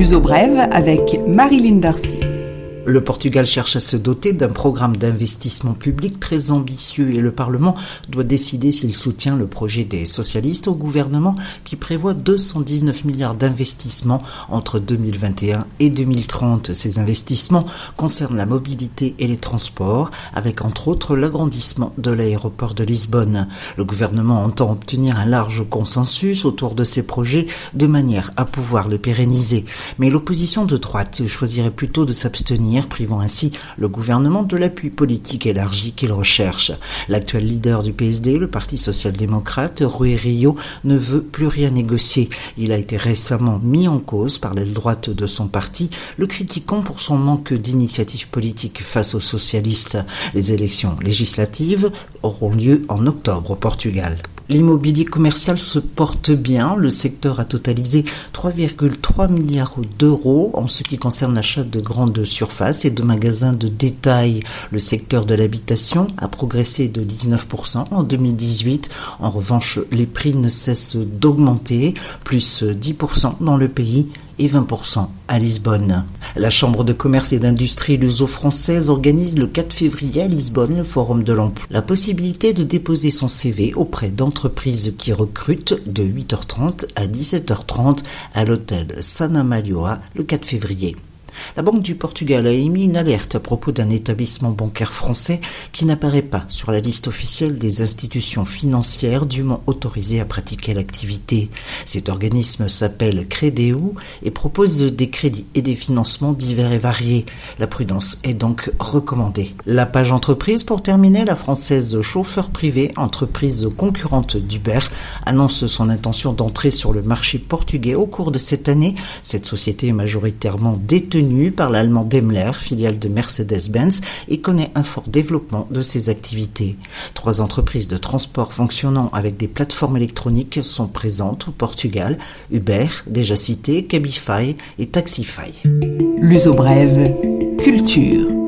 L'uso brève avec Marilyn Darcy. Le Portugal cherche à se doter d'un programme d'investissement public très ambitieux et le Parlement doit décider s'il soutient le projet des socialistes au gouvernement qui prévoit 219 milliards d'investissements entre 2021 et 2030. Ces investissements concernent la mobilité et les transports avec entre autres l'agrandissement de l'aéroport de Lisbonne. Le gouvernement entend obtenir un large consensus autour de ces projets de manière à pouvoir les pérenniser. Mais l'opposition de droite choisirait plutôt de s'abstenir privant ainsi le gouvernement de l'appui politique élargi qu'il recherche. L'actuel leader du PSD, le Parti social-démocrate, Rui Rio, ne veut plus rien négocier. Il a été récemment mis en cause par l'aile droite de son parti, le critiquant pour son manque d'initiative politique face aux socialistes. Les élections législatives auront lieu en octobre au Portugal. L'immobilier commercial se porte bien. Le secteur a totalisé 3,3 milliards d'euros en ce qui concerne l'achat de grandes surfaces et de magasins de détail. Le secteur de l'habitation a progressé de 19% en 2018. En revanche, les prix ne cessent d'augmenter, plus 10% dans le pays et 20% à Lisbonne. La Chambre de commerce et d'industrie luso-française organise le 4 février à Lisbonne le Forum de l'emploi. La possibilité de déposer son CV auprès d'entreprises qui recrutent de 8h30 à 17h30 à l'hôtel Sana Malioa le 4 février. La Banque du Portugal a émis une alerte à propos d'un établissement bancaire français qui n'apparaît pas sur la liste officielle des institutions financières dûment autorisées à pratiquer l'activité. Cet organisme s'appelle Crédéu et propose des crédits et des financements divers et variés. La prudence est donc recommandée. La page entreprise, pour terminer, la française chauffeur privé, entreprise concurrente d'Uber, annonce son intention d'entrer sur le marché portugais au cours de cette année. Cette société est majoritairement détenue par l'allemand Daimler, filiale de Mercedes-Benz, et connaît un fort développement de ses activités. Trois entreprises de transport fonctionnant avec des plateformes électroniques sont présentes au Portugal, Uber, déjà cité, Cabify et Taxify. L'uso brève, culture.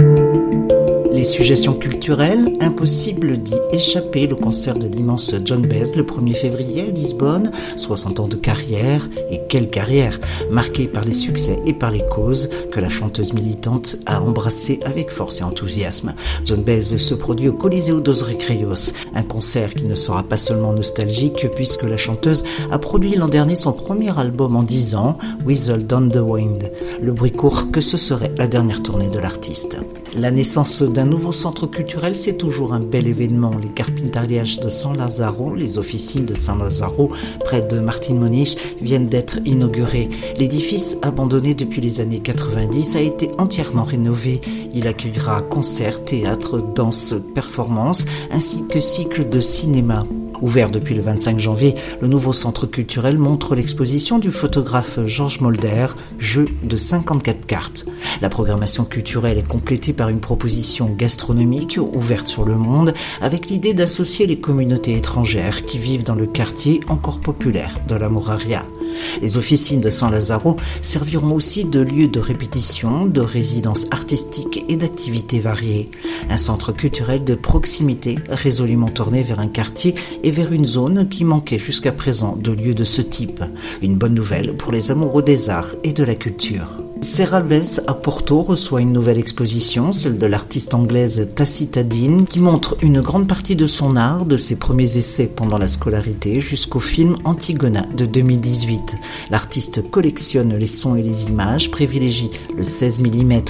Suggestions culturelles, impossible d'y échapper. Le concert de l'immense John Baez le 1er février à Lisbonne, 60 ans de carrière, et quelle carrière, marquée par les succès et par les causes que la chanteuse militante a embrassées avec force et enthousiasme. John Baez se produit au Coliseo dos Recreios, un concert qui ne sera pas seulement nostalgique puisque la chanteuse a produit l'an dernier son premier album en 10 ans, Whistle Down the Wind. Le bruit court que ce serait la dernière tournée de l'artiste. La naissance d'un nouveau centre culturel, c'est toujours un bel événement. Les Carpintarias de San Lazaro, les officines de San Lazaro, près de Martin Monich, viennent d'être inaugurées. L'édifice, abandonné depuis les années 90, a été entièrement rénové. Il accueillera concerts, théâtres, danse, performances, ainsi que cycles de cinéma. Ouvert depuis le 25 janvier, le nouveau centre culturel montre l'exposition du photographe Georges Molder, Jeu de 54 cartes. La programmation culturelle est complétée par une proposition gastronomique ouverte sur le monde avec l'idée d'associer les communautés étrangères qui vivent dans le quartier encore populaire de la Moraria. Les officines de San Lazaro serviront aussi de lieu de répétition, de résidence artistique et d'activités variées. Un centre culturel de proximité résolument tourné vers un quartier et vers une zone qui manquait jusqu'à présent de lieux de ce type. Une bonne nouvelle pour les amoureux des arts et de la culture. Serralves à Porto reçoit une nouvelle exposition, celle de l'artiste anglaise Tacita Dean, qui montre une grande partie de son art, de ses premiers essais pendant la scolarité jusqu'au film Antigona de 2018. L'artiste collectionne les sons et les images, privilégie le 16 mm.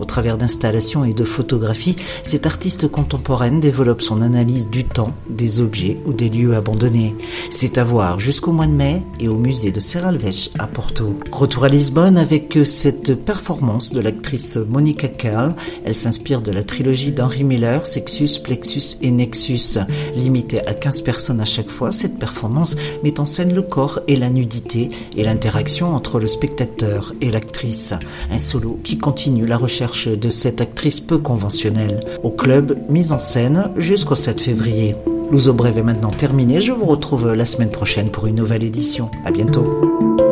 Au travers d'installations et de photographies, cette artiste contemporaine développe son analyse du temps, des objets ou des lieux abandonnés. C'est à voir jusqu'au mois de mai et au musée de Serralves à Porto. Retour à Lisbonne avec cette performance de l'actrice Monica Kerl. Elle s'inspire de la trilogie d'Henry Miller, Sexus, Plexus et Nexus. Limitée à 15 personnes à chaque fois, cette performance met en scène le corps et la nudité et l'interaction entre le spectateur et l'actrice. Un solo qui continue la de cette actrice peu conventionnelle. Au club, mise en scène jusqu'au 7 février. L'Ouzo Brève est maintenant terminé. Je vous retrouve la semaine prochaine pour une nouvelle édition. À bientôt.